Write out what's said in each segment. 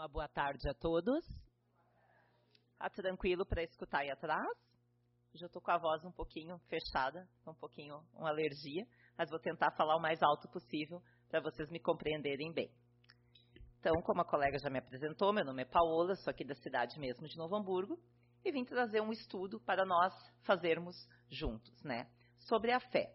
Uma boa tarde a todos. Tá tranquilo para escutar aí atrás? Já estou com a voz um pouquinho fechada, um pouquinho uma alergia, mas vou tentar falar o mais alto possível para vocês me compreenderem bem. Então, como a colega já me apresentou, meu nome é Paola, sou aqui da cidade mesmo de Novo Hamburgo e vim trazer um estudo para nós fazermos juntos, né? Sobre a fé.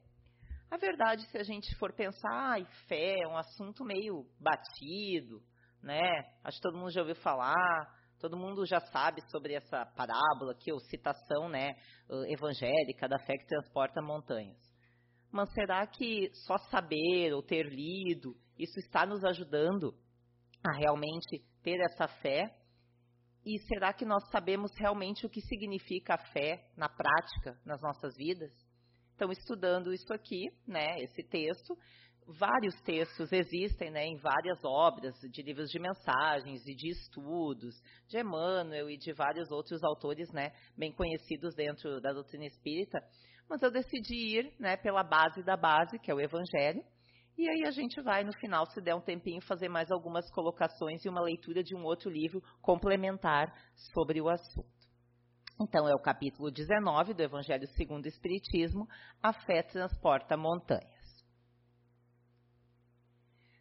A verdade, se a gente for pensar, ai, fé é um assunto meio batido, né? Acho que todo mundo já ouviu falar, todo mundo já sabe sobre essa parábola aqui, ou citação, né, evangélica da fé que transporta montanhas. Mas será que só saber ou ter lido, isso está nos ajudando a realmente ter essa fé? E será que nós sabemos realmente o que significa a fé na prática, nas nossas vidas? Então, estudando isso aqui, né, esse texto, vários textos existem né, em várias obras de livros de mensagens e de estudos, de Emmanuel e de vários outros autores né, bem conhecidos dentro da doutrina espírita, mas eu decidi ir né, pela base da base, que é o Evangelho, e aí a gente vai, no final, se der um tempinho, fazer mais algumas colocações e uma leitura de um outro livro complementar sobre o assunto. Então, é o capítulo 19 do Evangelho segundo o Espiritismo, A Fé Transporta Montanha.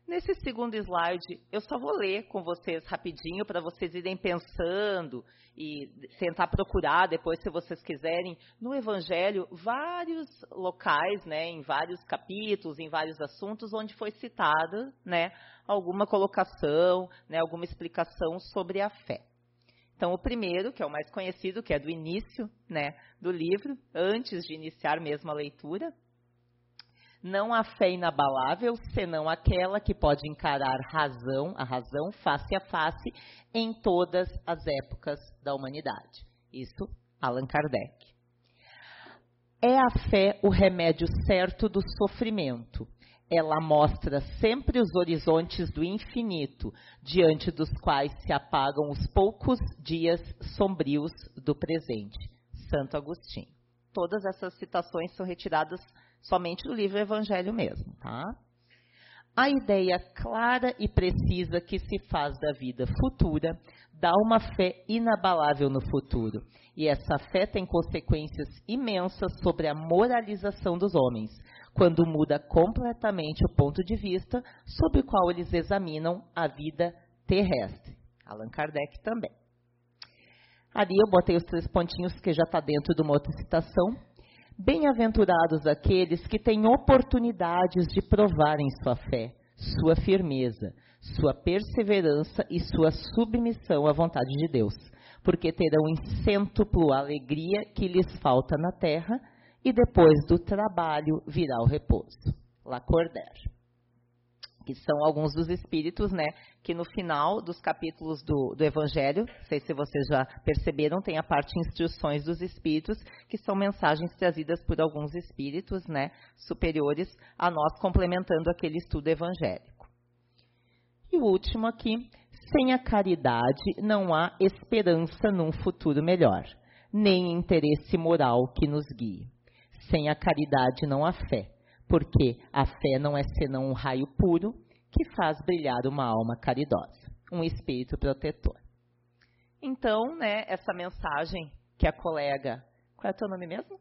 Nesse segundo slide, eu só vou ler com vocês rapidinho para vocês irem pensando e tentar procurar depois, se vocês quiserem, no Evangelho, vários locais, né, em vários capítulos, em vários assuntos, onde foi citada né, alguma colocação, né, alguma explicação sobre a fé. Então, o primeiro, que é o mais conhecido, que é do início né, do livro, antes de iniciar mesmo a leitura, não há fé inabalável, senão aquela que pode encarar razão, a razão face a face em todas as épocas da humanidade. Isso, Allan Kardec. É a fé o remédio certo do sofrimento. Ela mostra sempre os horizontes do infinito, diante dos quais se apagam os poucos dias sombrios do presente. Santo Agostinho. Todas essas citações são retiradas somente do livro Evangelho mesmo, tá? A ideia clara e precisa que se faz da vida futura dá uma fé inabalável no futuro. E essa fé tem consequências imensas sobre a moralização dos homens, quando muda completamente o ponto de vista sob o qual eles examinam a vida terrestre. Allan Kardec também. Ali eu botei os três pontinhos que já está dentro de uma outra citação, Bem-aventurados aqueles que têm oportunidades de provarem sua fé, sua firmeza, sua perseverança e sua submissão à vontade de Deus, porque terão em cêntuplo a alegria que lhes falta na terra, e depois do trabalho virá o repouso. Lacordaire que são alguns dos espíritos, né, que no final dos capítulos do, do Evangelho, não sei se vocês já perceberam, tem a parte instruções dos espíritos, que são mensagens trazidas por alguns espíritos, né, superiores a nós, complementando aquele estudo evangélico. E o último aqui, sem a caridade não há esperança num futuro melhor, nem interesse moral que nos guie. Sem a caridade não há fé porque a fé não é senão um raio puro que faz brilhar uma alma caridosa, um espírito protetor. Então, né, essa mensagem que a colega, qual é o teu nome mesmo?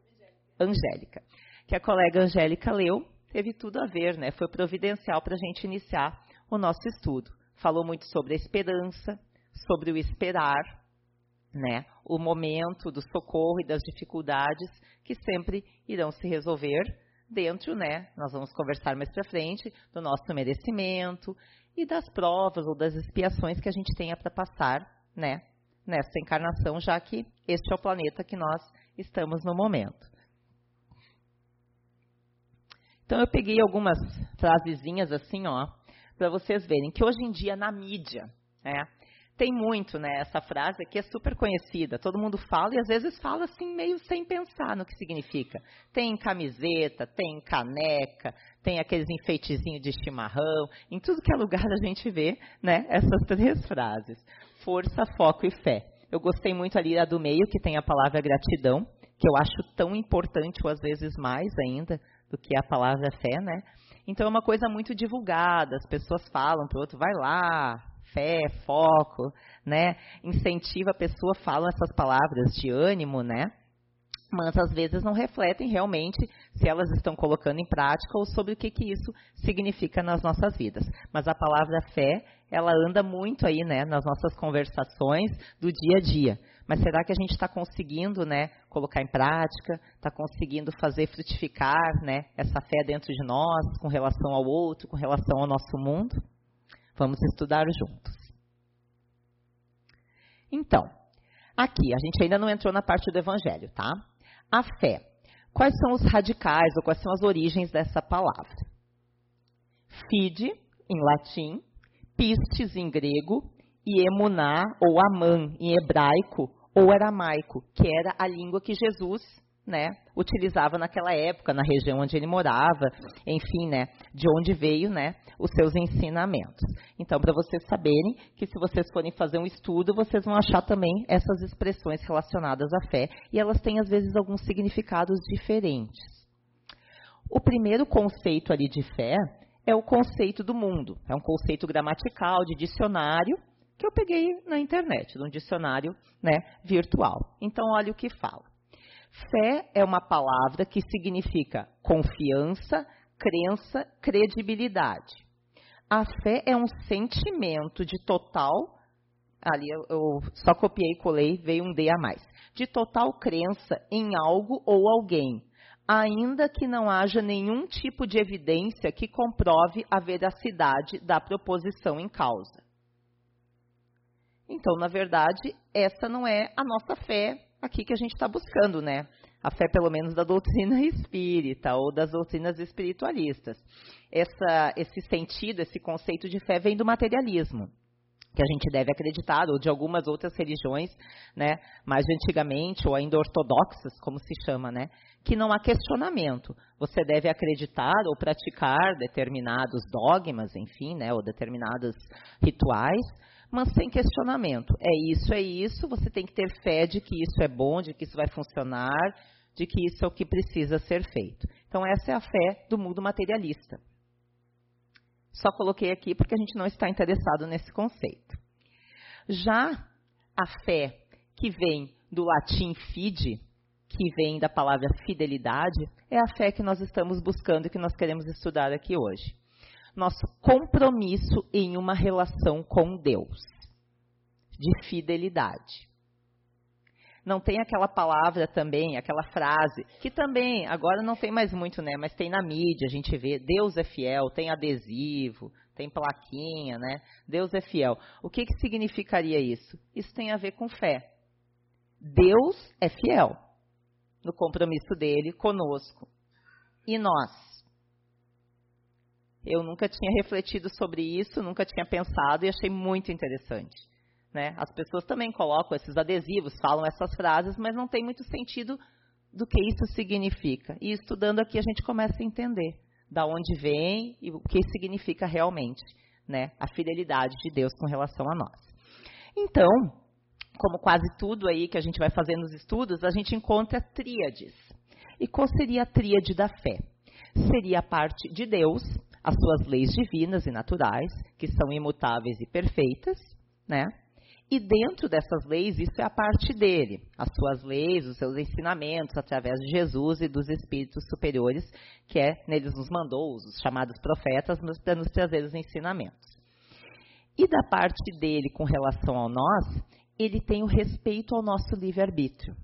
Angélica. Que a colega Angélica leu, teve tudo a ver, né? Foi providencial para a gente iniciar o nosso estudo. Falou muito sobre a esperança, sobre o esperar, né? O momento do socorro e das dificuldades que sempre irão se resolver dentro, né, nós vamos conversar mais para frente, do nosso merecimento e das provas ou das expiações que a gente tenha para passar, né, nessa encarnação, já que este é o planeta que nós estamos no momento. Então eu peguei algumas frasezinhas assim, ó, para vocês verem que hoje em dia na mídia, né, tem muito, né? Essa frase que é super conhecida. Todo mundo fala e às vezes fala assim meio sem pensar no que significa. Tem camiseta, tem caneca, tem aqueles enfeitezinhos de chimarrão. Em tudo que é lugar a gente vê, né? Essas três frases: força, foco e fé. Eu gostei muito ali da do meio que tem a palavra gratidão, que eu acho tão importante ou às vezes mais ainda do que a palavra fé, né? Então é uma coisa muito divulgada. As pessoas falam para o outro, vai lá, fé, foco, né? Incentiva a pessoa, falam essas palavras de ânimo, né? Mas às vezes não refletem realmente se elas estão colocando em prática ou sobre o que, que isso significa nas nossas vidas. Mas a palavra fé, ela anda muito aí, né, nas nossas conversações do dia a dia. Mas será que a gente está conseguindo, né, colocar em prática, está conseguindo fazer frutificar, né, essa fé dentro de nós, com relação ao outro, com relação ao nosso mundo? Vamos estudar juntos. Então, aqui a gente ainda não entrou na parte do Evangelho, tá? A fé. Quais são os radicais ou quais são as origens dessa palavra? Fide, em latim, pistes, em grego, e emuná, ou amã, em hebraico, ou aramaico, que era a língua que Jesus né, utilizava naquela época, na região onde ele morava, enfim, né, de onde veio, né, os seus ensinamentos. Então, para vocês saberem que se vocês forem fazer um estudo, vocês vão achar também essas expressões relacionadas à fé, e elas têm às vezes alguns significados diferentes. O primeiro conceito ali de fé é o conceito do mundo. É um conceito gramatical de dicionário que eu peguei na internet, num dicionário, né, virtual. Então, olha o que fala. Fé é uma palavra que significa confiança, crença, credibilidade. A fé é um sentimento de total. Ali eu, eu só copiei e colei, veio um D a mais. De total crença em algo ou alguém, ainda que não haja nenhum tipo de evidência que comprove a veracidade da proposição em causa. Então, na verdade, essa não é a nossa fé aqui que a gente está buscando, né? A fé, pelo menos, da doutrina espírita ou das doutrinas espiritualistas. Essa, esse sentido, esse conceito de fé vem do materialismo que a gente deve acreditar, ou de algumas outras religiões, né, mais antigamente, ou ainda ortodoxas, como se chama, né, que não há questionamento. Você deve acreditar ou praticar determinados dogmas, enfim, né, ou determinados rituais, mas sem questionamento. É isso, é isso, você tem que ter fé de que isso é bom, de que isso vai funcionar, de que isso é o que precisa ser feito. Então, essa é a fé do mundo materialista. Só coloquei aqui porque a gente não está interessado nesse conceito. Já a fé que vem do latim fide, que vem da palavra fidelidade, é a fé que nós estamos buscando e que nós queremos estudar aqui hoje nosso compromisso em uma relação com Deus, de fidelidade. Não tem aquela palavra também, aquela frase, que também, agora não tem mais muito, né? Mas tem na mídia, a gente vê, Deus é fiel, tem adesivo, tem plaquinha, né? Deus é fiel. O que, que significaria isso? Isso tem a ver com fé. Deus é fiel no compromisso dele conosco. E nós? Eu nunca tinha refletido sobre isso, nunca tinha pensado e achei muito interessante. Né? As pessoas também colocam esses adesivos, falam essas frases, mas não tem muito sentido do que isso significa. E estudando aqui a gente começa a entender da onde vem e o que significa realmente né, a fidelidade de Deus com relação a nós. Então, como quase tudo aí que a gente vai fazendo nos estudos, a gente encontra tríades. E qual seria a tríade da fé? Seria a parte de Deus, as suas leis divinas e naturais, que são imutáveis e perfeitas, né? E dentro dessas leis, isso é a parte dele, as suas leis, os seus ensinamentos através de Jesus e dos espíritos superiores, que é neles nos mandou, os chamados profetas, para nos trazer os ensinamentos. E da parte dele com relação ao nós, ele tem o respeito ao nosso livre-arbítrio.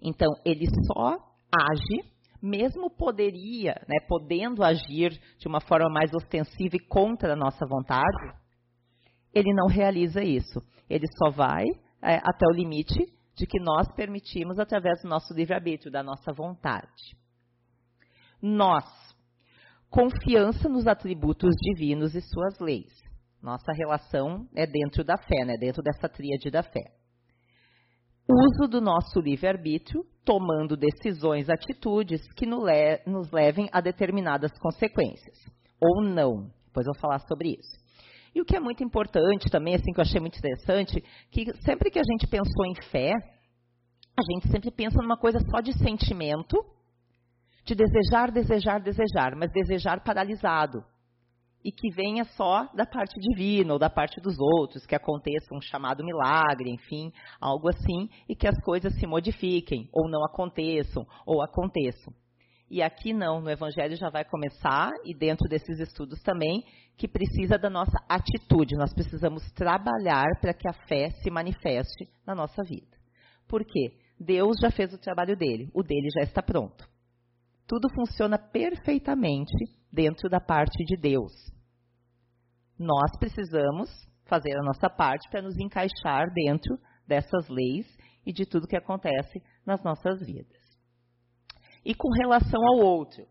Então, ele só age mesmo poderia, né, podendo agir de uma forma mais ostensiva e contra a nossa vontade, ele não realiza isso. Ele só vai é, até o limite de que nós permitimos através do nosso livre-arbítrio, da nossa vontade. Nós, confiança nos atributos divinos e suas leis. Nossa relação é dentro da fé, né? dentro dessa tríade da fé uso do nosso livre-arbítrio, tomando decisões, atitudes que nos levem a determinadas consequências, ou não. Depois vou falar sobre isso. E o que é muito importante também, assim, que eu achei muito interessante, que sempre que a gente pensou em fé, a gente sempre pensa numa coisa só de sentimento, de desejar, desejar, desejar, mas desejar paralisado. E que venha só da parte divina ou da parte dos outros, que aconteça um chamado milagre, enfim, algo assim, e que as coisas se modifiquem, ou não aconteçam, ou aconteçam. E aqui não, no Evangelho já vai começar, e dentro desses estudos também, que precisa da nossa atitude. Nós precisamos trabalhar para que a fé se manifeste na nossa vida. Por quê? Deus já fez o trabalho dele, o dele já está pronto. Tudo funciona perfeitamente dentro da parte de Deus. Nós precisamos fazer a nossa parte para nos encaixar dentro dessas leis e de tudo que acontece nas nossas vidas. E com relação ao outro,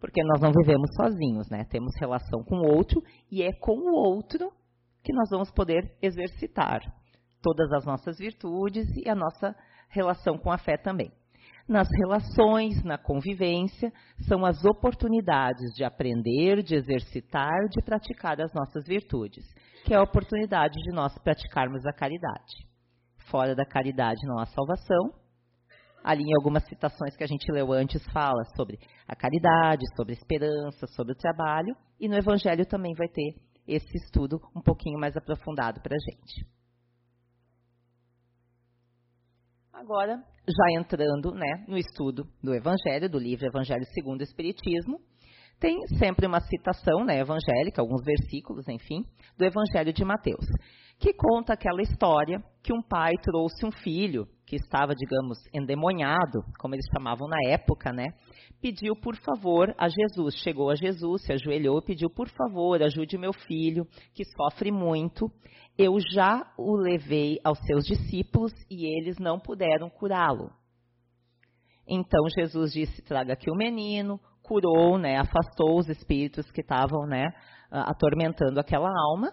porque nós não vivemos sozinhos, né? Temos relação com o outro e é com o outro que nós vamos poder exercitar todas as nossas virtudes e a nossa relação com a fé também. Nas relações, na convivência, são as oportunidades de aprender, de exercitar, de praticar as nossas virtudes, que é a oportunidade de nós praticarmos a caridade. Fora da caridade não há salvação. Ali em algumas citações que a gente leu antes fala sobre a caridade, sobre a esperança, sobre o trabalho, e no Evangelho também vai ter esse estudo um pouquinho mais aprofundado para a gente. Agora, já entrando né, no estudo do Evangelho, do livro Evangelho segundo o Espiritismo, tem sempre uma citação né, evangélica, alguns versículos, enfim, do Evangelho de Mateus, que conta aquela história que um pai trouxe um filho que estava, digamos, endemoniado, como eles chamavam na época, né? Pediu por favor a Jesus. Chegou a Jesus, se ajoelhou pediu por favor, ajude meu filho, que sofre muito. Eu já o levei aos seus discípulos e eles não puderam curá-lo. Então Jesus disse: traga aqui o menino, curou, né? Afastou os espíritos que estavam, né? Atormentando aquela alma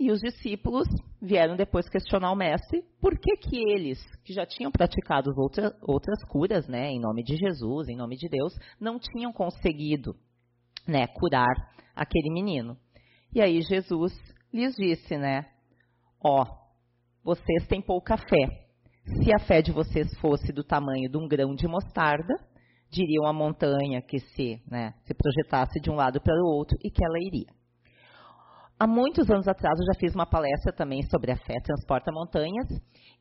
e os discípulos vieram depois questionar o mestre por que, que eles, que já tinham praticado outra, outras curas, né, em nome de Jesus, em nome de Deus, não tinham conseguido né, curar aquele menino. E aí Jesus lhes disse, né, ó, vocês têm pouca fé. Se a fé de vocês fosse do tamanho de um grão de mostarda, diriam a montanha que se, né, se projetasse de um lado para o outro e que ela iria. Há muitos anos atrás eu já fiz uma palestra também sobre a fé transporta montanhas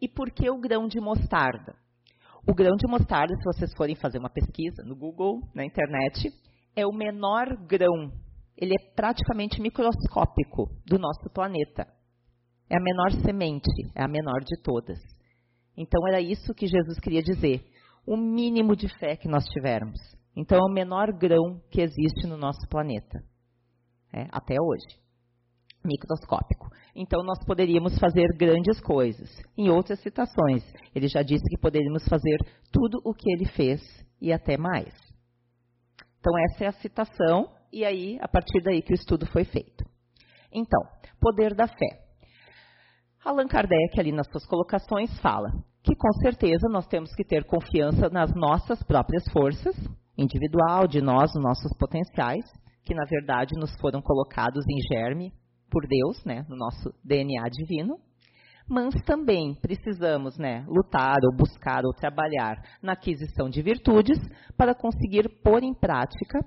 e por que o grão de mostarda. O grão de mostarda, se vocês forem fazer uma pesquisa no Google, na internet, é o menor grão. Ele é praticamente microscópico do nosso planeta. É a menor semente, é a menor de todas. Então era isso que Jesus queria dizer. O mínimo de fé que nós tivermos. Então é o menor grão que existe no nosso planeta. É, até hoje microscópico. Então, nós poderíamos fazer grandes coisas. Em outras citações, ele já disse que poderíamos fazer tudo o que ele fez e até mais. Então, essa é a citação, e aí, a partir daí que o estudo foi feito. Então, poder da fé. Allan Kardec, ali nas suas colocações, fala que com certeza nós temos que ter confiança nas nossas próprias forças, individual, de nós, nos nossos potenciais, que na verdade nos foram colocados em germe por Deus, né, no nosso DNA divino, mas também precisamos né, lutar ou buscar ou trabalhar na aquisição de virtudes para conseguir pôr em prática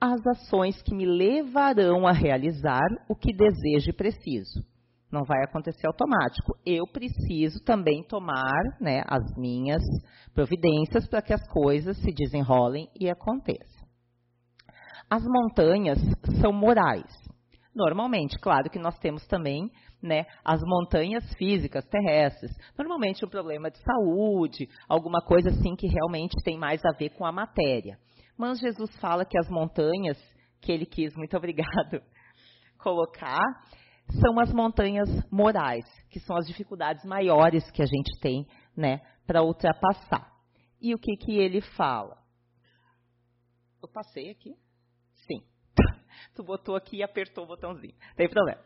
as ações que me levarão a realizar o que desejo e preciso. Não vai acontecer automático. Eu preciso também tomar né, as minhas providências para que as coisas se desenrolem e aconteçam. As montanhas são morais. Normalmente, claro que nós temos também né, as montanhas físicas terrestres. Normalmente um problema de saúde, alguma coisa assim que realmente tem mais a ver com a matéria. Mas Jesus fala que as montanhas que ele quis, muito obrigado, colocar, são as montanhas morais, que são as dificuldades maiores que a gente tem né, para ultrapassar. E o que, que ele fala? Eu passei aqui? Tu botou aqui e apertou o botãozinho. Tem problema.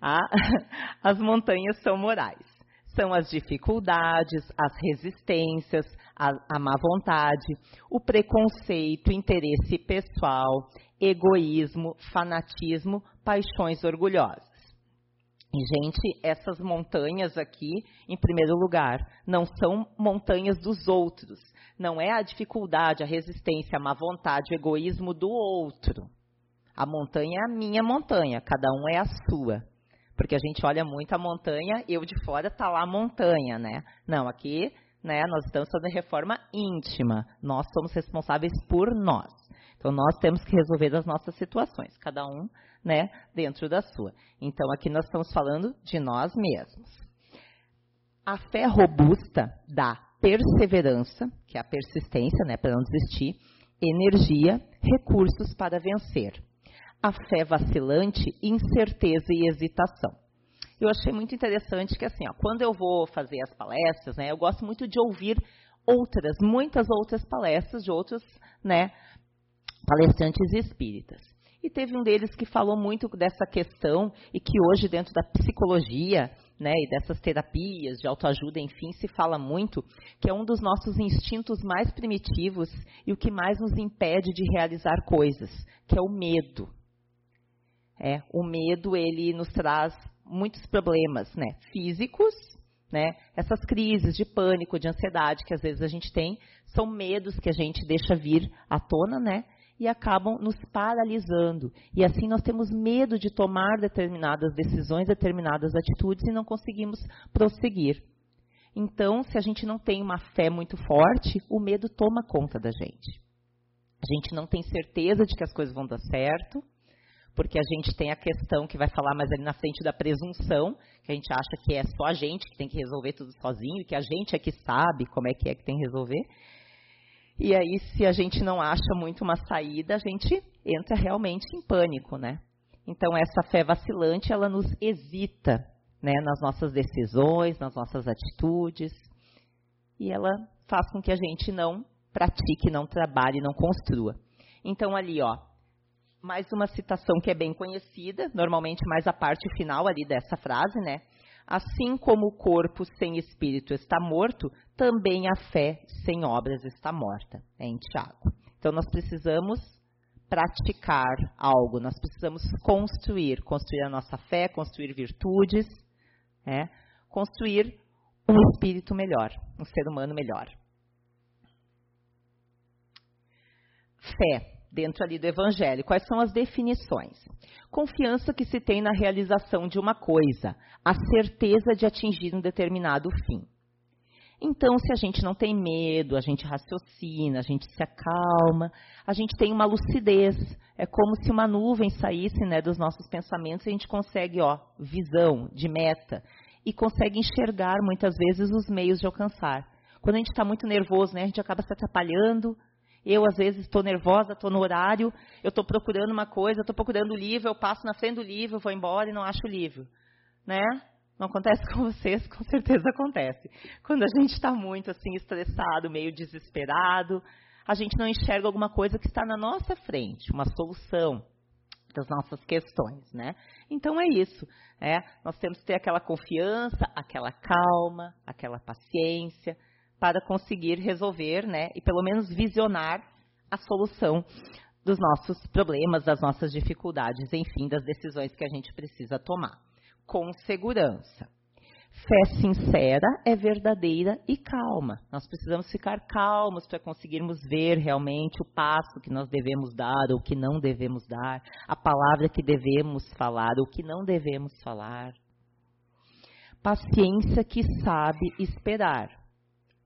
Ah, as montanhas são morais. São as dificuldades, as resistências, a, a má vontade, o preconceito, interesse pessoal, egoísmo, fanatismo, paixões orgulhosas. E, gente, essas montanhas aqui, em primeiro lugar, não são montanhas dos outros. Não é a dificuldade, a resistência, a má vontade, o egoísmo do outro. A montanha é a minha montanha, cada um é a sua. Porque a gente olha muito a montanha, eu de fora tá lá a montanha, né? Não, aqui, né, nós estamos fazendo reforma íntima. Nós somos responsáveis por nós. Então nós temos que resolver as nossas situações, cada um, né, dentro da sua. Então aqui nós estamos falando de nós mesmos. A fé robusta dá perseverança, que é a persistência, né, para não desistir, energia, recursos para vencer. A fé vacilante, incerteza e hesitação. Eu achei muito interessante que, assim, ó, quando eu vou fazer as palestras, né, eu gosto muito de ouvir outras, muitas outras palestras de outros né, palestrantes espíritas. E teve um deles que falou muito dessa questão e que hoje, dentro da psicologia né, e dessas terapias de autoajuda, enfim, se fala muito, que é um dos nossos instintos mais primitivos e o que mais nos impede de realizar coisas, que é o medo. É, o medo, ele nos traz muitos problemas né, físicos, né, essas crises de pânico, de ansiedade que às vezes a gente tem, são medos que a gente deixa vir à tona, né? e acabam nos paralisando. E assim nós temos medo de tomar determinadas decisões, determinadas atitudes e não conseguimos prosseguir. Então, se a gente não tem uma fé muito forte, o medo toma conta da gente. A gente não tem certeza de que as coisas vão dar certo, porque a gente tem a questão que vai falar mais ali na frente da presunção, que a gente acha que é só a gente que tem que resolver tudo sozinho, que a gente é que sabe como é que é que tem que resolver. E aí, se a gente não acha muito uma saída, a gente entra realmente em pânico, né? Então, essa fé vacilante, ela nos hesita né, nas nossas decisões, nas nossas atitudes, e ela faz com que a gente não pratique, não trabalhe, não construa. Então, ali, ó, mais uma citação que é bem conhecida, normalmente mais a parte final ali dessa frase, né? Assim como o corpo sem espírito está morto, também a fé sem obras está morta. É em Tiago. Então nós precisamos praticar algo, nós precisamos construir, construir a nossa fé, construir virtudes, é, construir um espírito melhor, um ser humano melhor. Fé dentro ali do Evangelho. Quais são as definições? Confiança que se tem na realização de uma coisa, a certeza de atingir um determinado fim. Então, se a gente não tem medo, a gente raciocina, a gente se acalma, a gente tem uma lucidez. É como se uma nuvem saísse né, dos nossos pensamentos e a gente consegue, ó, visão de meta e consegue enxergar muitas vezes os meios de alcançar. Quando a gente está muito nervoso, né, a gente acaba se atrapalhando, eu, às vezes, estou nervosa, estou no horário, eu estou procurando uma coisa, estou procurando o livro, eu passo na frente do livro, vou embora e não acho o livro. Né? Não acontece com vocês? Com certeza acontece. Quando a gente está muito assim, estressado, meio desesperado, a gente não enxerga alguma coisa que está na nossa frente, uma solução das nossas questões, né? Então é isso, é. Nós temos que ter aquela confiança, aquela calma, aquela paciência, para conseguir resolver, né, e pelo menos visionar a solução dos nossos problemas, das nossas dificuldades, enfim, das decisões que a gente precisa tomar. Com segurança. Fé sincera é verdadeira e calma. Nós precisamos ficar calmos para conseguirmos ver realmente o passo que nós devemos dar ou que não devemos dar, a palavra que devemos falar ou que não devemos falar. Paciência que sabe esperar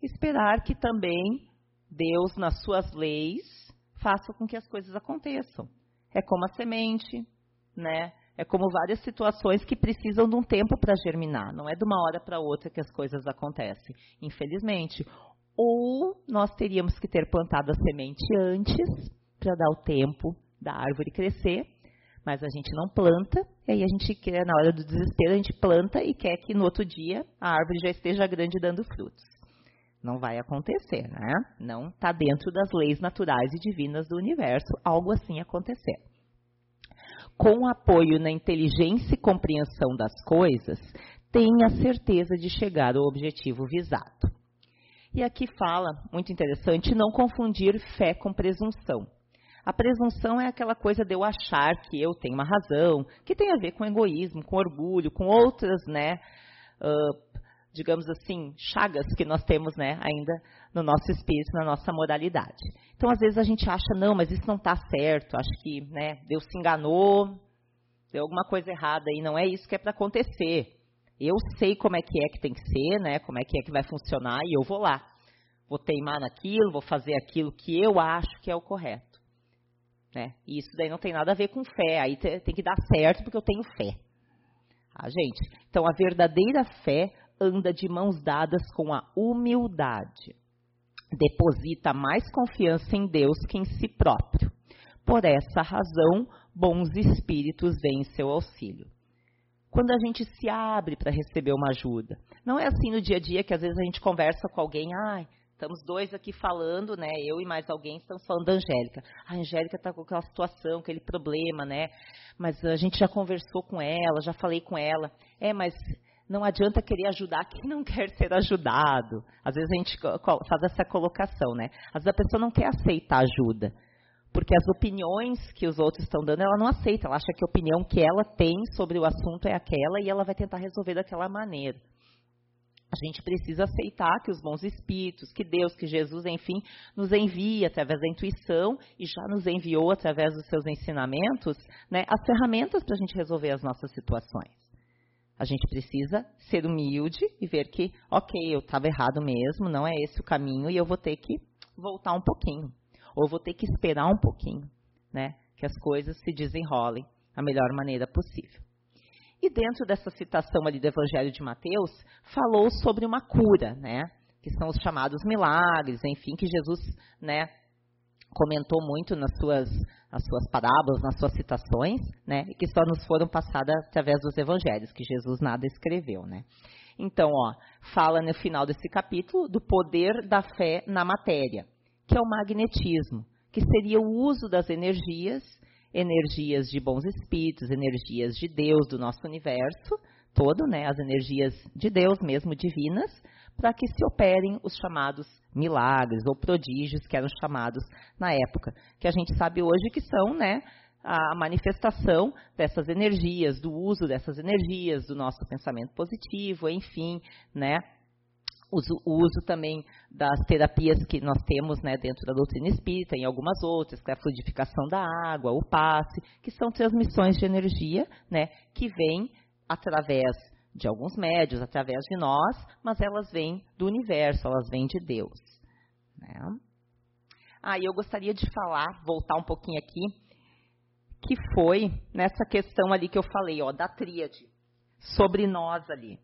esperar que também Deus, nas suas leis, faça com que as coisas aconteçam. É como a semente, né? É como várias situações que precisam de um tempo para germinar. Não é de uma hora para outra que as coisas acontecem, infelizmente. Ou nós teríamos que ter plantado a semente antes para dar o tempo da árvore crescer, mas a gente não planta, e aí a gente quer, na hora do desespero, a gente planta e quer que no outro dia a árvore já esteja grande dando frutos. Não vai acontecer, né? Não está dentro das leis naturais e divinas do universo algo assim acontecer. Com apoio na inteligência e compreensão das coisas, tenha certeza de chegar ao objetivo visado. E aqui fala, muito interessante, não confundir fé com presunção. A presunção é aquela coisa de eu achar que eu tenho uma razão, que tem a ver com egoísmo, com orgulho, com outras né, uh, digamos assim, chagas que nós temos né, ainda no nosso espírito, na nossa moralidade. Então, às vezes a gente acha, não, mas isso não está certo, acho que né, Deus se enganou, deu alguma coisa errada aí, não é isso que é para acontecer. Eu sei como é que é que tem que ser, né, como é que é que vai funcionar e eu vou lá. Vou teimar naquilo, vou fazer aquilo que eu acho que é o correto. Né? E isso daí não tem nada a ver com fé, aí tem que dar certo porque eu tenho fé. Ah, gente, então a verdadeira fé anda de mãos dadas com a humildade. Deposita mais confiança em Deus que em si próprio. Por essa razão, bons espíritos vêm em seu auxílio. Quando a gente se abre para receber uma ajuda, não é assim no dia a dia que às vezes a gente conversa com alguém, ai, Estamos dois aqui falando, né? Eu e mais alguém estamos falando da Angélica. A Angélica está com aquela situação, aquele problema, né? Mas a gente já conversou com ela, já falei com ela. É, mas não adianta querer ajudar quem não quer ser ajudado. Às vezes a gente faz essa colocação, né? Às vezes a pessoa não quer aceitar ajuda. Porque as opiniões que os outros estão dando, ela não aceita. Ela acha que a opinião que ela tem sobre o assunto é aquela e ela vai tentar resolver daquela maneira. A gente precisa aceitar que os bons espíritos, que Deus, que Jesus, enfim, nos envia através da intuição e já nos enviou através dos seus ensinamentos, né, as ferramentas para a gente resolver as nossas situações. A gente precisa ser humilde e ver que, ok, eu estava errado mesmo, não é esse o caminho e eu vou ter que voltar um pouquinho. Ou vou ter que esperar um pouquinho, né? Que as coisas se desenrolem da melhor maneira possível. E dentro dessa citação ali do Evangelho de Mateus, falou sobre uma cura, né? Que são os chamados milagres, enfim, que Jesus, né, comentou muito nas suas, nas suas parábolas, nas suas citações, né, que só nos foram passadas através dos evangelhos, que Jesus nada escreveu, né. Então, ó, fala no final desse capítulo do poder da fé na matéria, que é o magnetismo, que seria o uso das energias energias de bons espíritos, energias de Deus do nosso universo todo, né, as energias de Deus mesmo divinas, para que se operem os chamados milagres ou prodígios que eram chamados na época, que a gente sabe hoje que são, né, a manifestação dessas energias, do uso dessas energias, do nosso pensamento positivo, enfim, né, o uso também das terapias que nós temos né, dentro da doutrina espírita, em algumas outras, que é a fluidificação da água, o passe, que são transmissões de energia né, que vêm através de alguns médios, através de nós, mas elas vêm do universo, elas vêm de Deus. Né? Ah, eu gostaria de falar, voltar um pouquinho aqui, que foi nessa questão ali que eu falei, ó, da tríade, sobre nós ali.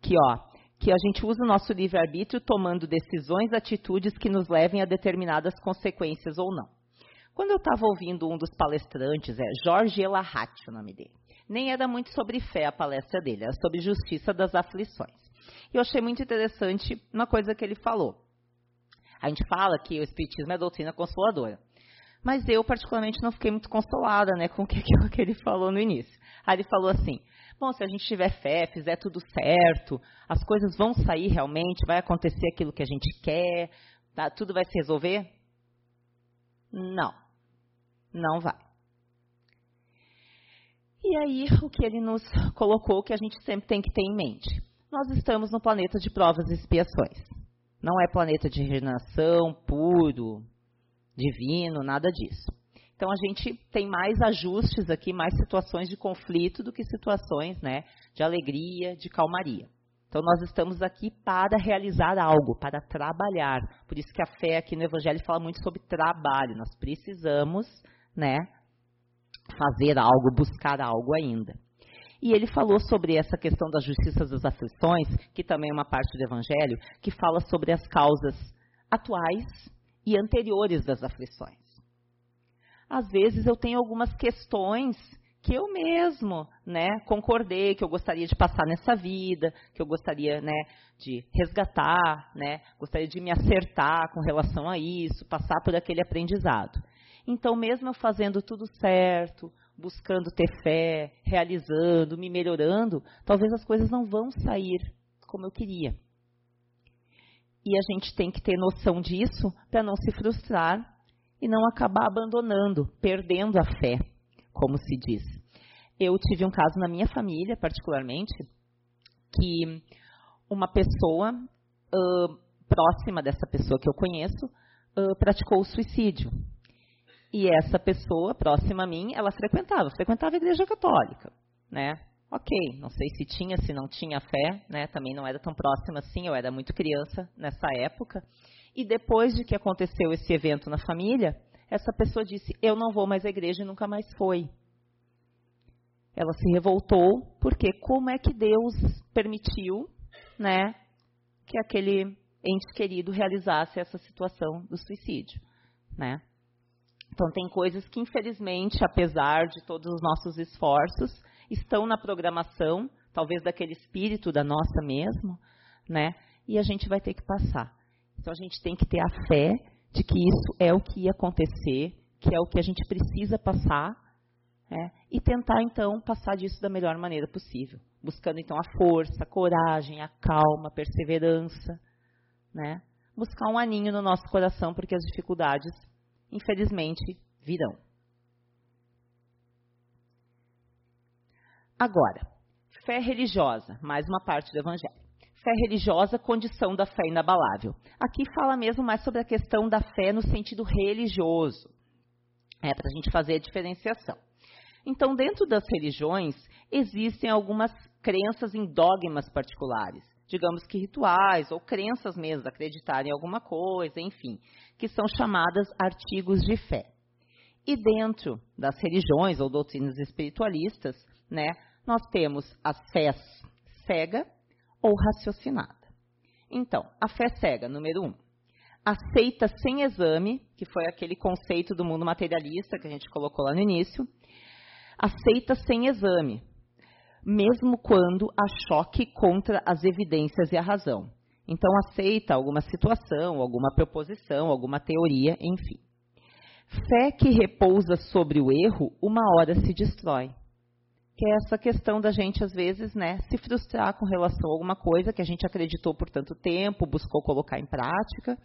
Que, ó, que a gente usa o nosso livre-arbítrio tomando decisões, atitudes que nos levem a determinadas consequências ou não. Quando eu estava ouvindo um dos palestrantes, é Jorge Elahati o nome dele, nem era muito sobre fé a palestra dele, era sobre justiça das aflições. E eu achei muito interessante uma coisa que ele falou. A gente fala que o Espiritismo é doutrina consoladora. Mas eu, particularmente, não fiquei muito consolada né, com o que, que ele falou no início. Aí ele falou assim: Bom, se a gente tiver fé, fizer tudo certo, as coisas vão sair realmente, vai acontecer aquilo que a gente quer, tá? tudo vai se resolver? Não, não vai. E aí, o que ele nos colocou, que a gente sempre tem que ter em mente. Nós estamos no planeta de provas e expiações. Não é planeta de regeneração puro, divino, nada disso. Então a gente tem mais ajustes aqui, mais situações de conflito do que situações né, de alegria, de calmaria. Então nós estamos aqui para realizar algo, para trabalhar. Por isso que a fé aqui no Evangelho fala muito sobre trabalho. Nós precisamos né, fazer algo, buscar algo ainda. E ele falou sobre essa questão da justiça das aflições, que também é uma parte do Evangelho, que fala sobre as causas atuais e anteriores das aflições às vezes eu tenho algumas questões que eu mesmo, né, concordei que eu gostaria de passar nessa vida, que eu gostaria, né, de resgatar, né, gostaria de me acertar com relação a isso, passar por aquele aprendizado. Então, mesmo eu fazendo tudo certo, buscando ter fé, realizando, me melhorando, talvez as coisas não vão sair como eu queria. E a gente tem que ter noção disso para não se frustrar e não acabar abandonando, perdendo a fé, como se diz. Eu tive um caso na minha família, particularmente, que uma pessoa uh, próxima dessa pessoa que eu conheço uh, praticou o suicídio. E essa pessoa, próxima a mim, ela frequentava, frequentava a igreja católica, né? Ok, não sei se tinha, se não tinha fé, né? Também não era tão próxima assim, eu era muito criança nessa época. E depois de que aconteceu esse evento na família, essa pessoa disse: Eu não vou mais à igreja e nunca mais foi. Ela se revoltou porque como é que Deus permitiu, né, que aquele ente querido realizasse essa situação do suicídio, né? Então tem coisas que infelizmente, apesar de todos os nossos esforços, estão na programação, talvez daquele espírito da nossa mesmo, né? E a gente vai ter que passar. Então a gente tem que ter a fé de que isso é o que ia acontecer, que é o que a gente precisa passar, né? e tentar então passar disso da melhor maneira possível, buscando então a força, a coragem, a calma, a perseverança, né? Buscar um aninho no nosso coração, porque as dificuldades, infelizmente, virão. Agora, fé religiosa, mais uma parte do Evangelho. Fé religiosa, condição da fé inabalável. Aqui fala mesmo mais sobre a questão da fé no sentido religioso. É para a gente fazer a diferenciação. Então, dentro das religiões, existem algumas crenças em dogmas particulares, digamos que rituais ou crenças mesmo, acreditar em alguma coisa, enfim, que são chamadas artigos de fé. E dentro das religiões ou doutrinas espiritualistas, né, nós temos a fé cega ou raciocinada. Então, a fé cega, número um, aceita sem exame, que foi aquele conceito do mundo materialista que a gente colocou lá no início, aceita sem exame, mesmo quando há choque contra as evidências e a razão. Então, aceita alguma situação, alguma proposição, alguma teoria, enfim. Fé que repousa sobre o erro, uma hora se destrói que é essa questão da gente, às vezes, né, se frustrar com relação a alguma coisa que a gente acreditou por tanto tempo, buscou colocar em prática,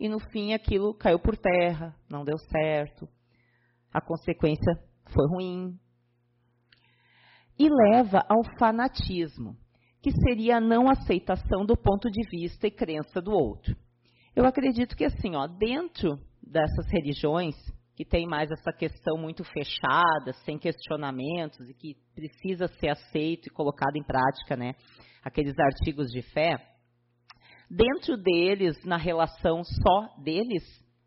e no fim aquilo caiu por terra, não deu certo, a consequência foi ruim. E leva ao fanatismo, que seria a não aceitação do ponto de vista e crença do outro. Eu acredito que, assim, ó, dentro dessas religiões, que tem mais essa questão muito fechada, sem questionamentos e que precisa ser aceito e colocado em prática, né? Aqueles artigos de fé. Dentro deles, na relação só deles,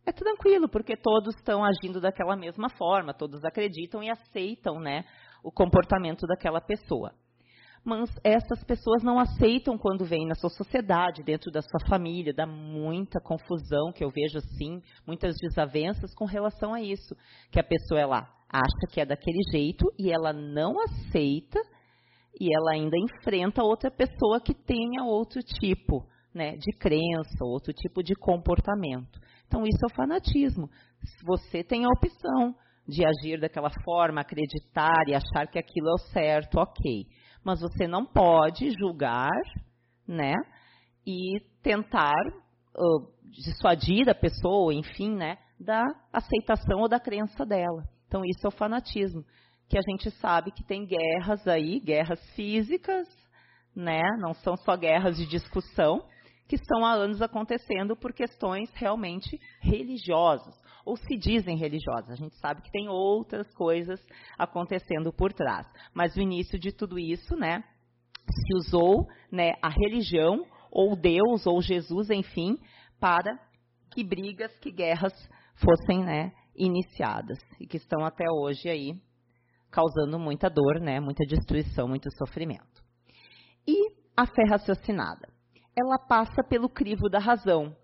é tranquilo, porque todos estão agindo daquela mesma forma, todos acreditam e aceitam, né, o comportamento daquela pessoa mas essas pessoas não aceitam quando vêm na sua sociedade, dentro da sua família, dá muita confusão que eu vejo assim, muitas desavenças com relação a isso, que a pessoa ela acha que é daquele jeito e ela não aceita e ela ainda enfrenta outra pessoa que tenha outro tipo, né, de crença, outro tipo de comportamento. Então isso é o fanatismo. Você tem a opção de agir daquela forma, acreditar e achar que aquilo é o certo, ok mas você não pode julgar, né? E tentar uh, dissuadir a pessoa, enfim, né? Da aceitação ou da crença dela. Então, isso é o fanatismo. Que a gente sabe que tem guerras aí, guerras físicas, né? Não são só guerras de discussão, que estão há anos acontecendo por questões realmente religiosas ou se dizem religiosas. A gente sabe que tem outras coisas acontecendo por trás. Mas o início de tudo isso, né, se usou, né, a religião ou Deus ou Jesus, enfim, para que brigas, que guerras fossem, né, iniciadas e que estão até hoje aí causando muita dor, né, muita destruição, muito sofrimento. E a fé raciocinada, ela passa pelo crivo da razão,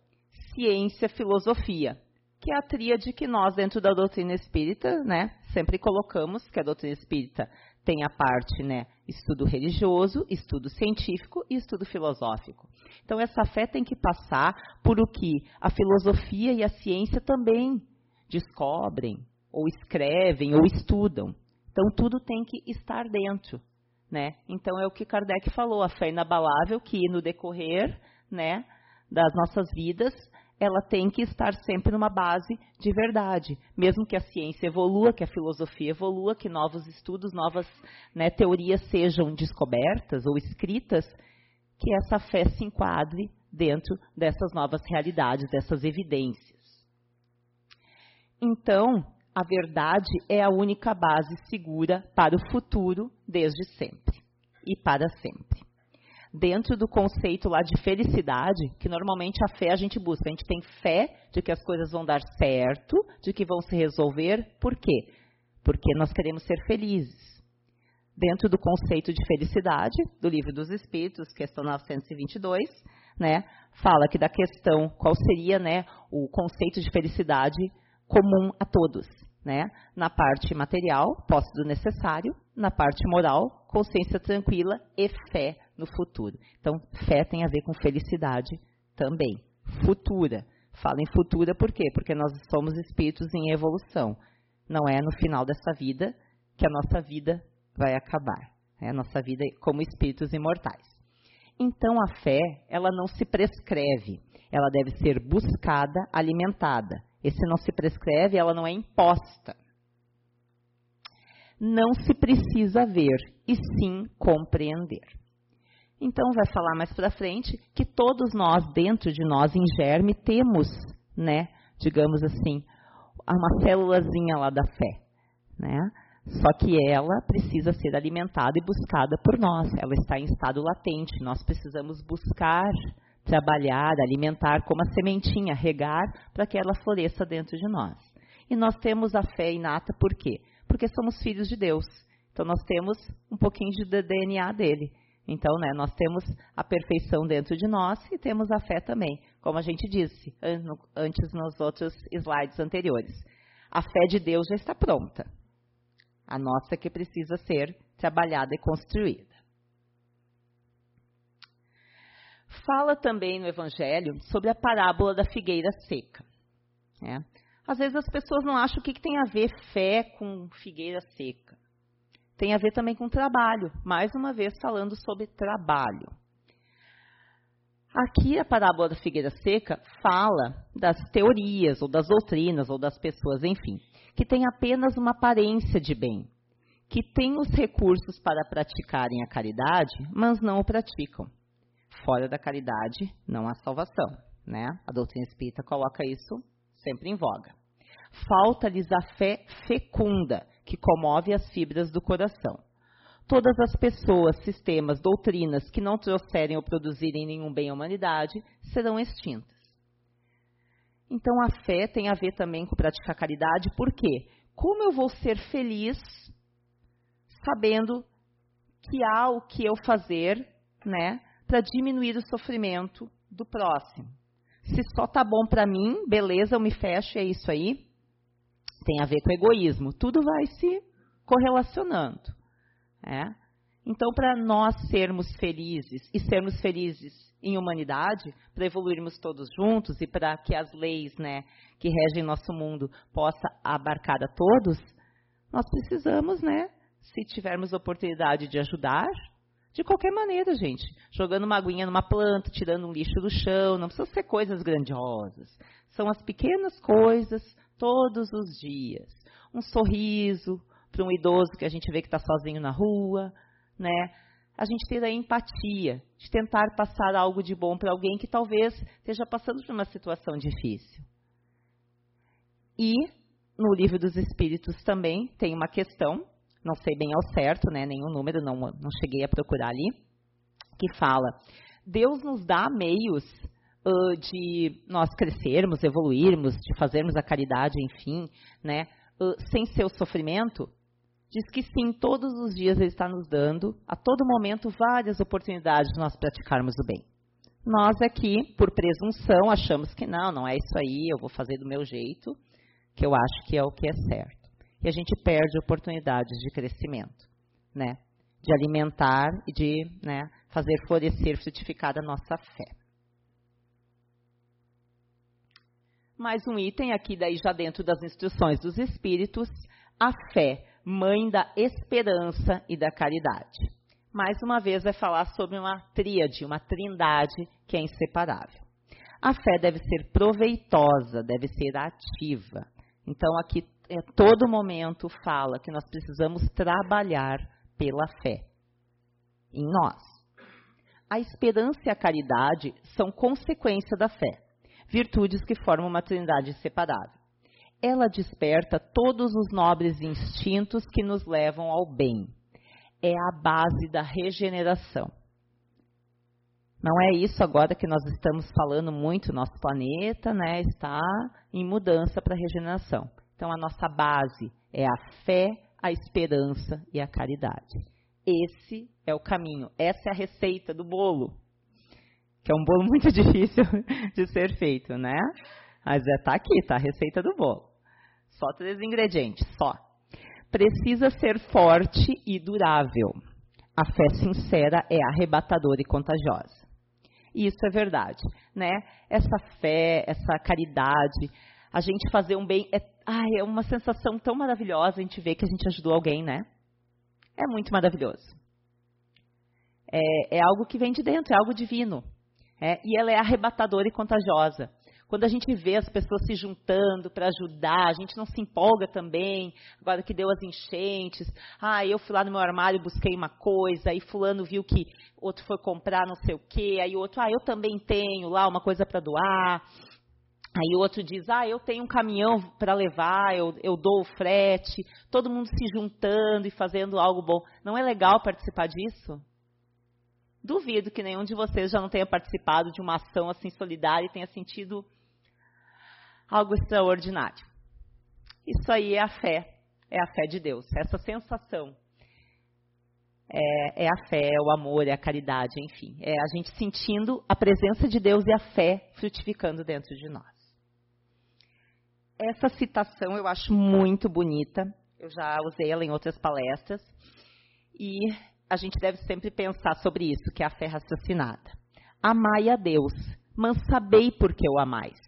ciência, filosofia que é a tríade que nós, dentro da doutrina espírita, né, sempre colocamos, que a doutrina espírita tem a parte, né, estudo religioso, estudo científico e estudo filosófico. Então, essa fé tem que passar por o que a filosofia e a ciência também descobrem, ou escrevem, ou estudam. Então, tudo tem que estar dentro. Né? Então, é o que Kardec falou, a fé inabalável que no decorrer né, das nossas vidas ela tem que estar sempre numa base de verdade. Mesmo que a ciência evolua, que a filosofia evolua, que novos estudos, novas né, teorias sejam descobertas ou escritas, que essa fé se enquadre dentro dessas novas realidades, dessas evidências. Então, a verdade é a única base segura para o futuro desde sempre e para sempre. Dentro do conceito lá de felicidade, que normalmente a fé a gente busca, a gente tem fé de que as coisas vão dar certo, de que vão se resolver. Por quê? Porque nós queremos ser felizes. Dentro do conceito de felicidade, do Livro dos Espíritos, questão 922, né, fala que da questão qual seria né, o conceito de felicidade comum a todos. Né? Na parte material, posse do necessário, na parte moral, consciência tranquila e fé no futuro. Então, fé tem a ver com felicidade também. Futura. Fala em futura por quê? Porque nós somos espíritos em evolução. Não é no final dessa vida que a nossa vida vai acabar. É a nossa vida como espíritos imortais. Então, a fé, ela não se prescreve. Ela deve ser buscada, alimentada. Esse não se prescreve, ela não é imposta. Não se precisa ver, e sim compreender. Então, vai falar mais para frente que todos nós, dentro de nós, em germe, temos, né, digamos assim, uma célulazinha lá da fé. Né? Só que ela precisa ser alimentada e buscada por nós. Ela está em estado latente. Nós precisamos buscar trabalhar, alimentar como a sementinha, regar para que ela floresça dentro de nós. E nós temos a fé inata por quê? Porque somos filhos de Deus. Então nós temos um pouquinho de DNA dele. Então, né, nós temos a perfeição dentro de nós e temos a fé também, como a gente disse antes nos outros slides anteriores. A fé de Deus já está pronta. A nossa que precisa ser trabalhada e construída. fala também no Evangelho sobre a parábola da figueira seca. É. Às vezes as pessoas não acham o que, que tem a ver fé com figueira seca. Tem a ver também com trabalho. Mais uma vez falando sobre trabalho. Aqui a parábola da figueira seca fala das teorias, ou das doutrinas, ou das pessoas, enfim, que têm apenas uma aparência de bem, que têm os recursos para praticarem a caridade, mas não o praticam fora da caridade não há salvação. Né? A doutrina espírita coloca isso sempre em voga. Falta-lhes a fé fecunda, que comove as fibras do coração. Todas as pessoas, sistemas, doutrinas que não trouxerem ou produzirem nenhum bem à humanidade serão extintas. Então a fé tem a ver também com praticar caridade, por quê? Como eu vou ser feliz sabendo que há o que eu fazer, né, para diminuir o sofrimento do próximo. Se só tá bom para mim, beleza, eu me fecho, é isso aí. Tem a ver com egoísmo. Tudo vai se correlacionando. É? Então, para nós sermos felizes e sermos felizes em humanidade, para evoluirmos todos juntos e para que as leis né, que regem nosso mundo possa abarcar a todos, nós precisamos, né, se tivermos oportunidade de ajudar, de qualquer maneira, gente. Jogando uma aguinha numa planta, tirando um lixo do chão, não precisa ser coisas grandiosas. São as pequenas coisas todos os dias. Um sorriso para um idoso que a gente vê que está sozinho na rua, né? A gente ter a empatia de tentar passar algo de bom para alguém que talvez esteja passando por uma situação difícil. E no livro dos Espíritos também tem uma questão não sei bem ao certo, né, nenhum número, não, não cheguei a procurar ali, que fala: Deus nos dá meios uh, de nós crescermos, evoluirmos, de fazermos a caridade, enfim, né, uh, sem seu sofrimento. Diz que sim, todos os dias Ele está nos dando, a todo momento, várias oportunidades de nós praticarmos o bem. Nós aqui, por presunção, achamos que não, não é isso aí, eu vou fazer do meu jeito, que eu acho que é o que é certo e a gente perde oportunidades de crescimento, né? De alimentar e de né, fazer florescer, frutificar a nossa fé. Mais um item aqui, daí já dentro das instruções dos Espíritos, a fé, mãe da esperança e da caridade. Mais uma vez vai falar sobre uma tríade, uma trindade que é inseparável. A fé deve ser proveitosa, deve ser ativa. Então, aqui é, todo momento fala que nós precisamos trabalhar pela fé em nós. A esperança e a caridade são consequência da fé, virtudes que formam uma trindade inseparável. ela desperta todos os nobres instintos que nos levam ao bem. É a base da regeneração. Não é isso agora que nós estamos falando muito, nosso planeta né, está em mudança para a regeneração. Então, a nossa base é a fé, a esperança e a caridade. Esse é o caminho, essa é a receita do bolo, que é um bolo muito difícil de ser feito, né? Mas é, tá aqui, tá a receita do bolo. Só três ingredientes, só. Precisa ser forte e durável. A fé sincera é arrebatadora e contagiosa. E isso é verdade, né? Essa fé, essa caridade, a gente fazer um bem, é, ai, é uma sensação tão maravilhosa a gente ver que a gente ajudou alguém, né? É muito maravilhoso. É, é algo que vem de dentro, é algo divino. É, e ela é arrebatadora e contagiosa. Quando a gente vê as pessoas se juntando para ajudar, a gente não se empolga também. Agora que deu as enchentes, ah, eu fui lá no meu armário busquei uma coisa, aí fulano viu que outro foi comprar não sei o quê, aí outro, ah, eu também tenho lá uma coisa para doar. Aí o outro diz, ah, eu tenho um caminhão para levar, eu, eu dou o frete. Todo mundo se juntando e fazendo algo bom. Não é legal participar disso? Duvido que nenhum de vocês já não tenha participado de uma ação assim solidária e tenha sentido algo extraordinário. Isso aí é a fé, é a fé de Deus, essa sensação. É, é, a fé, é o amor, é a caridade, enfim. É a gente sentindo a presença de Deus e a fé frutificando dentro de nós. Essa citação eu acho muito bonita, eu já usei ela em outras palestras, e a gente deve sempre pensar sobre isso, que é a fé raciocinada. Amai a Deus, mas sabei por que o amais.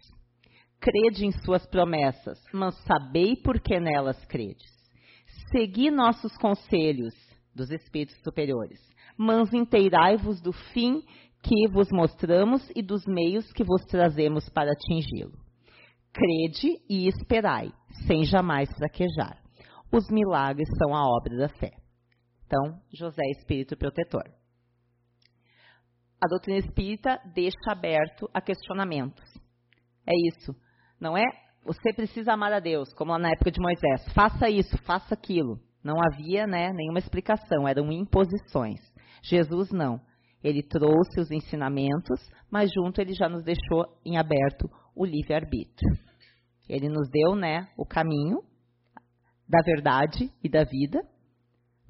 Crede em suas promessas, mas sabei por que nelas credes. Segui nossos conselhos dos espíritos superiores, mas inteirai-vos do fim que vos mostramos e dos meios que vos trazemos para atingi-lo. Crede e esperai, sem jamais fraquejar. Os milagres são a obra da fé. Então, José é espírito protetor. A doutrina espírita deixa aberto a questionamentos. É isso. Não é você precisa amar a Deus, como na época de Moisés. Faça isso, faça aquilo. Não havia né, nenhuma explicação, eram imposições. Jesus não. Ele trouxe os ensinamentos, mas junto ele já nos deixou em aberto o livre-arbítrio. Ele nos deu né, o caminho da verdade e da vida,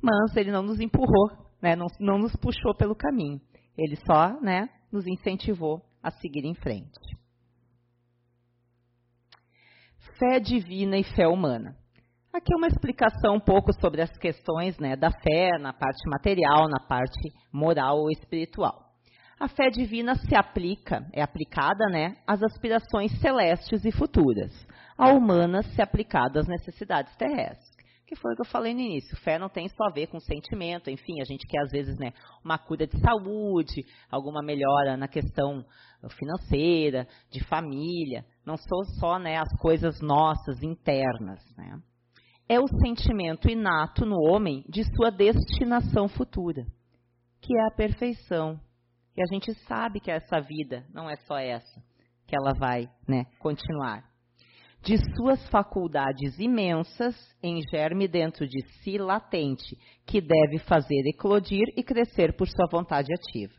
mas ele não nos empurrou, né, não, não nos puxou pelo caminho. Ele só né, nos incentivou a seguir em frente. Fé divina e fé humana. Aqui é uma explicação um pouco sobre as questões né, da fé na parte material, na parte moral ou espiritual. A fé divina se aplica, é aplicada né, às aspirações celestes e futuras. A humana se aplicada às necessidades terrestres que foi o que eu falei no início. Fé não tem só a ver com sentimento, enfim, a gente quer às vezes né, uma cura de saúde, alguma melhora na questão financeira, de família. Não são só né, as coisas nossas, internas. Né? É o sentimento inato no homem de sua destinação futura, que é a perfeição. E a gente sabe que essa vida não é só essa, que ela vai né, continuar de suas faculdades imensas em germe dentro de si latente, que deve fazer eclodir e crescer por sua vontade ativa.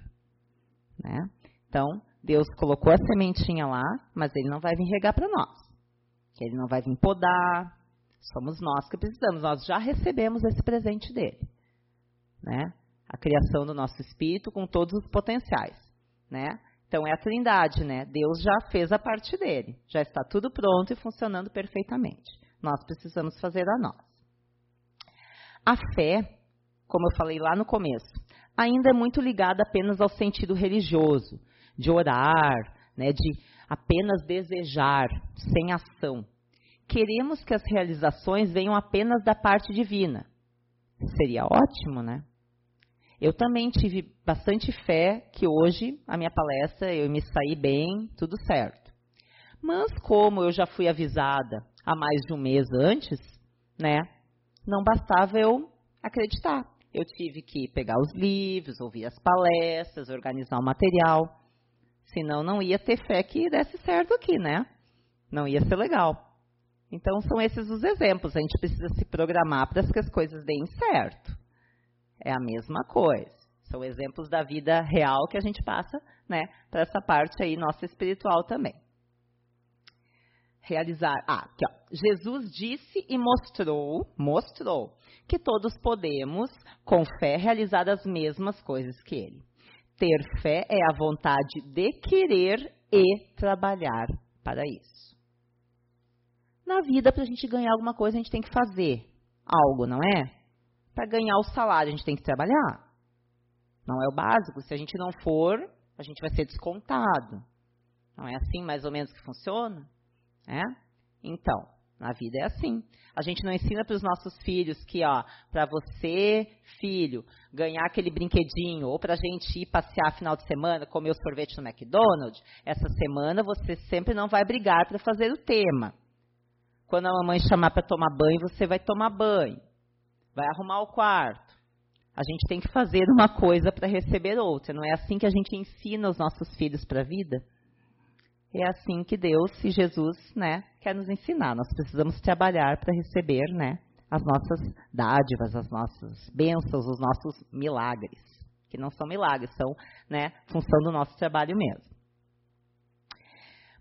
Né? Então, Deus colocou a sementinha lá, mas ele não vai vir regar para nós. Ele não vai vir podar. Somos nós que precisamos. Nós já recebemos esse presente dele. Né? A criação do nosso espírito com todos os potenciais. Né? Então é a Trindade, né? Deus já fez a parte dele, já está tudo pronto e funcionando perfeitamente. Nós precisamos fazer a nós. A fé, como eu falei lá no começo, ainda é muito ligada apenas ao sentido religioso, de orar, né, de apenas desejar, sem ação. Queremos que as realizações venham apenas da parte divina. Seria ótimo, né? Eu também tive bastante fé que hoje a minha palestra eu me saí bem, tudo certo. Mas como eu já fui avisada há mais de um mês antes, né? Não bastava eu acreditar. Eu tive que pegar os livros, ouvir as palestras, organizar o material. Senão não ia ter fé que desse certo aqui, né? Não ia ser legal. Então, são esses os exemplos. A gente precisa se programar para que as coisas deem certo. É a mesma coisa. São exemplos da vida real que a gente passa né, para essa parte aí nossa espiritual também. Realizar. Ah, aqui, ó. Jesus disse e mostrou, mostrou, que todos podemos, com fé, realizar as mesmas coisas que ele. Ter fé é a vontade de querer e trabalhar para isso. Na vida, para a gente ganhar alguma coisa, a gente tem que fazer algo, não é? Para ganhar o salário, a gente tem que trabalhar. Não é o básico. Se a gente não for, a gente vai ser descontado. Não é assim mais ou menos que funciona? É? Então, na vida é assim. A gente não ensina para os nossos filhos que, ó, para você, filho, ganhar aquele brinquedinho, ou para a gente ir passear final de semana, comer o sorvete no McDonald's, essa semana você sempre não vai brigar para fazer o tema. Quando a mamãe chamar para tomar banho, você vai tomar banho. Vai arrumar o quarto. A gente tem que fazer uma coisa para receber outra. Não é assim que a gente ensina os nossos filhos para a vida? É assim que Deus e Jesus, né, quer nos ensinar. Nós precisamos trabalhar para receber, né, as nossas dádivas, as nossas bênçãos, os nossos milagres, que não são milagres, são, né, função do nosso trabalho mesmo.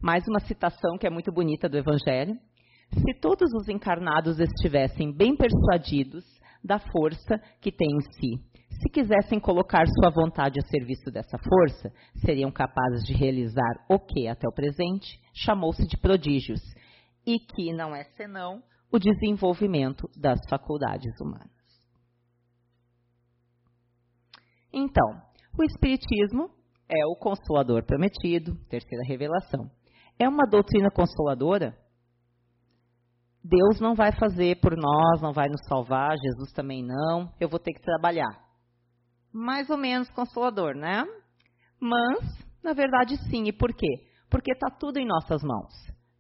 Mais uma citação que é muito bonita do Evangelho, se todos os encarnados estivessem bem persuadidos da força que tem em si, se quisessem colocar sua vontade a serviço dessa força, seriam capazes de realizar o que, até o presente, chamou-se de prodígios, e que não é senão o desenvolvimento das faculdades humanas. Então, o Espiritismo é o consolador prometido, terceira revelação. É uma doutrina consoladora Deus não vai fazer por nós, não vai nos salvar, Jesus também não, eu vou ter que trabalhar. Mais ou menos consolador, né? Mas, na verdade, sim. E por quê? Porque está tudo em nossas mãos.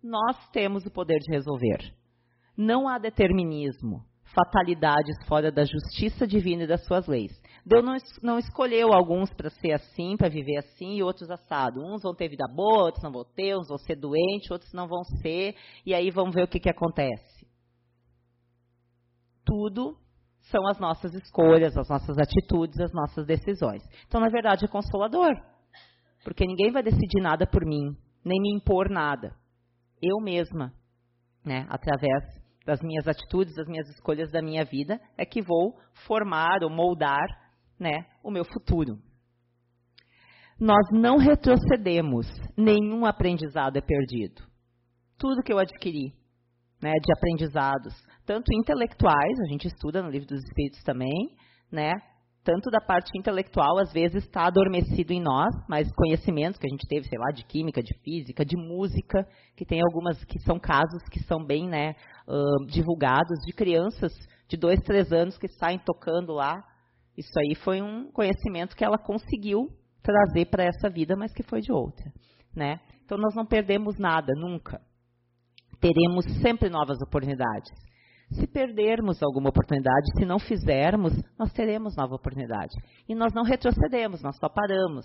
Nós temos o poder de resolver. Não há determinismo, fatalidades fora da justiça divina e das suas leis. Deus não, não escolheu alguns para ser assim, para viver assim, e outros assado. Uns vão ter vida boa, outros não vão ter, uns vão ser doentes, outros não vão ser, e aí vamos ver o que, que acontece. Tudo são as nossas escolhas, as nossas atitudes, as nossas decisões. Então, na verdade, é consolador. Porque ninguém vai decidir nada por mim, nem me impor nada. Eu mesma, né, através das minhas atitudes, das minhas escolhas da minha vida, é que vou formar ou moldar né, o meu futuro. Nós não retrocedemos, nenhum aprendizado é perdido. Tudo que eu adquiri né, de aprendizados, tanto intelectuais, a gente estuda no livro dos Espíritos também, né, tanto da parte intelectual, às vezes está adormecido em nós, mas conhecimentos que a gente teve, sei lá, de química, de física, de música, que tem algumas que são casos que são bem né, uh, divulgados, de crianças de dois, três anos que saem tocando lá isso aí foi um conhecimento que ela conseguiu trazer para essa vida, mas que foi de outra, né? Então nós não perdemos nada nunca. Teremos sempre novas oportunidades. Se perdermos alguma oportunidade, se não fizermos, nós teremos nova oportunidade. E nós não retrocedemos, nós só paramos.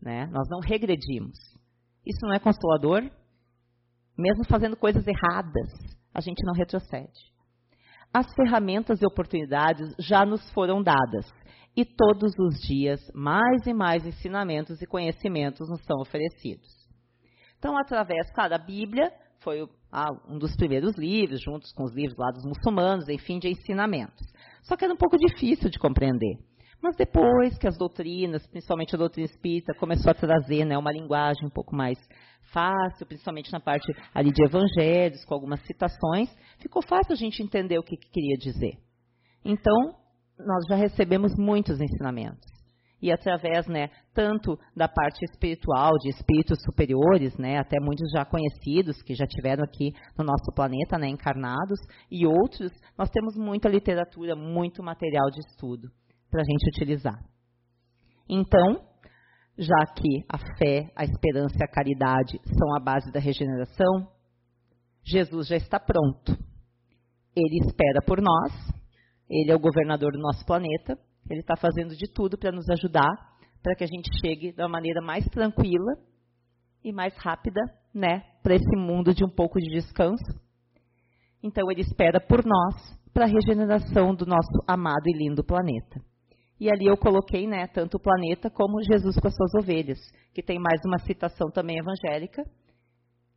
Né? Nós não regredimos. Isso não é consolador? Mesmo fazendo coisas erradas, a gente não retrocede as ferramentas e oportunidades já nos foram dadas. E todos os dias, mais e mais ensinamentos e conhecimentos nos são oferecidos. Então, através, claro, a Bíblia foi um dos primeiros livros, juntos com os livros lá dos muçulmanos, enfim, de ensinamentos. Só que era um pouco difícil de compreender. Mas depois que as doutrinas, principalmente a doutrina espírita, começou a trazer né, uma linguagem um pouco mais fácil, principalmente na parte ali de evangelhos, com algumas citações, ficou fácil a gente entender o que, que queria dizer. Então, nós já recebemos muitos ensinamentos. E através, né, tanto da parte espiritual, de espíritos superiores, né, até muitos já conhecidos, que já tiveram aqui no nosso planeta, né, encarnados, e outros, nós temos muita literatura, muito material de estudo para a gente utilizar. Então, já que a fé, a esperança e a caridade são a base da regeneração, Jesus já está pronto. Ele espera por nós, ele é o governador do nosso planeta, ele está fazendo de tudo para nos ajudar, para que a gente chegue da maneira mais tranquila e mais rápida, né, para esse mundo de um pouco de descanso, Então ele espera por nós para a regeneração do nosso amado e lindo planeta. E ali eu coloquei, né, tanto o planeta como Jesus com as suas ovelhas, que tem mais uma citação também evangélica,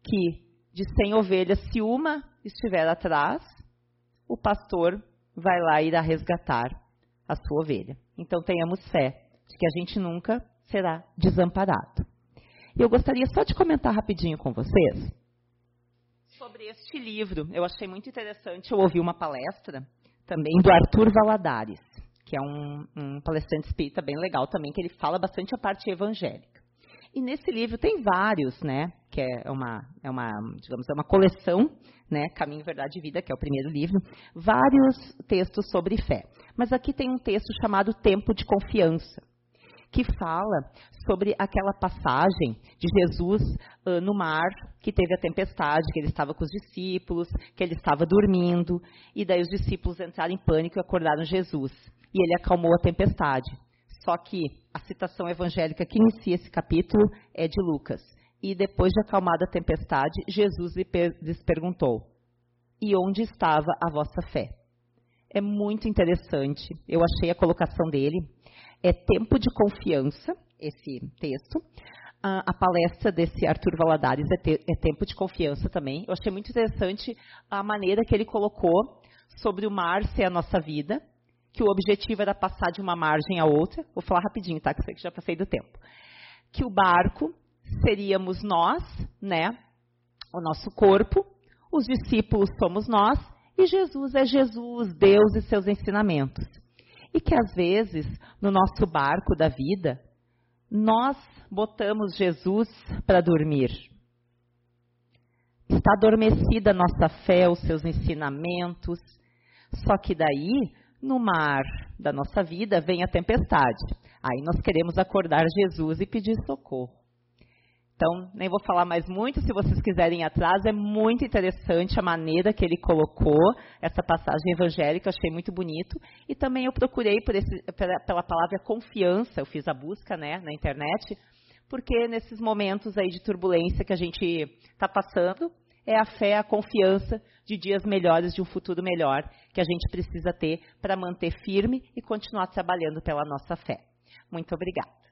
que de 100 ovelhas, se uma estiver atrás, o pastor vai lá e irá resgatar a sua ovelha. Então tenhamos fé de que a gente nunca será desamparado. E eu gostaria só de comentar rapidinho com vocês sobre este livro. Eu achei muito interessante, eu ouvi uma palestra também do Arthur Valadares, que é um, um palestrante espírita bem legal também, que ele fala bastante a parte evangélica. E nesse livro tem vários, né, que é uma, é uma digamos, é uma coleção, né, Caminho, Verdade e Vida, que é o primeiro livro, vários textos sobre fé. Mas aqui tem um texto chamado Tempo de Confiança, que fala sobre aquela passagem de Jesus uh, no mar, que teve a tempestade, que ele estava com os discípulos, que ele estava dormindo, e daí os discípulos entraram em pânico e acordaram Jesus. E ele acalmou a tempestade. Só que a citação evangélica que inicia esse capítulo é de Lucas. E depois de acalmada a tempestade, Jesus lhes perguntou: E onde estava a vossa fé? É muito interessante. Eu achei a colocação dele. É tempo de confiança, esse texto. A, a palestra desse Arthur Valadares é, te, é tempo de confiança também. Eu achei muito interessante a maneira que ele colocou sobre o mar ser a nossa vida, que o objetivo era passar de uma margem a outra. Vou falar rapidinho, tá? Que já passei do tempo. Que o barco seríamos nós, né? O nosso corpo, os discípulos somos nós e Jesus é Jesus, Deus e seus ensinamentos. E que às vezes, no nosso barco da vida, nós botamos Jesus para dormir. Está adormecida a nossa fé, os seus ensinamentos. Só que daí no mar da nossa vida vem a tempestade. Aí nós queremos acordar Jesus e pedir socorro. Então, nem vou falar mais muito, se vocês quiserem ir atrás, é muito interessante a maneira que ele colocou essa passagem evangélica, achei muito bonito. E também eu procurei esse, pela palavra confiança, eu fiz a busca né, na internet, porque nesses momentos aí de turbulência que a gente está passando, é a fé, a confiança de dias melhores, de um futuro melhor, que a gente precisa ter para manter firme e continuar trabalhando pela nossa fé. Muito obrigada.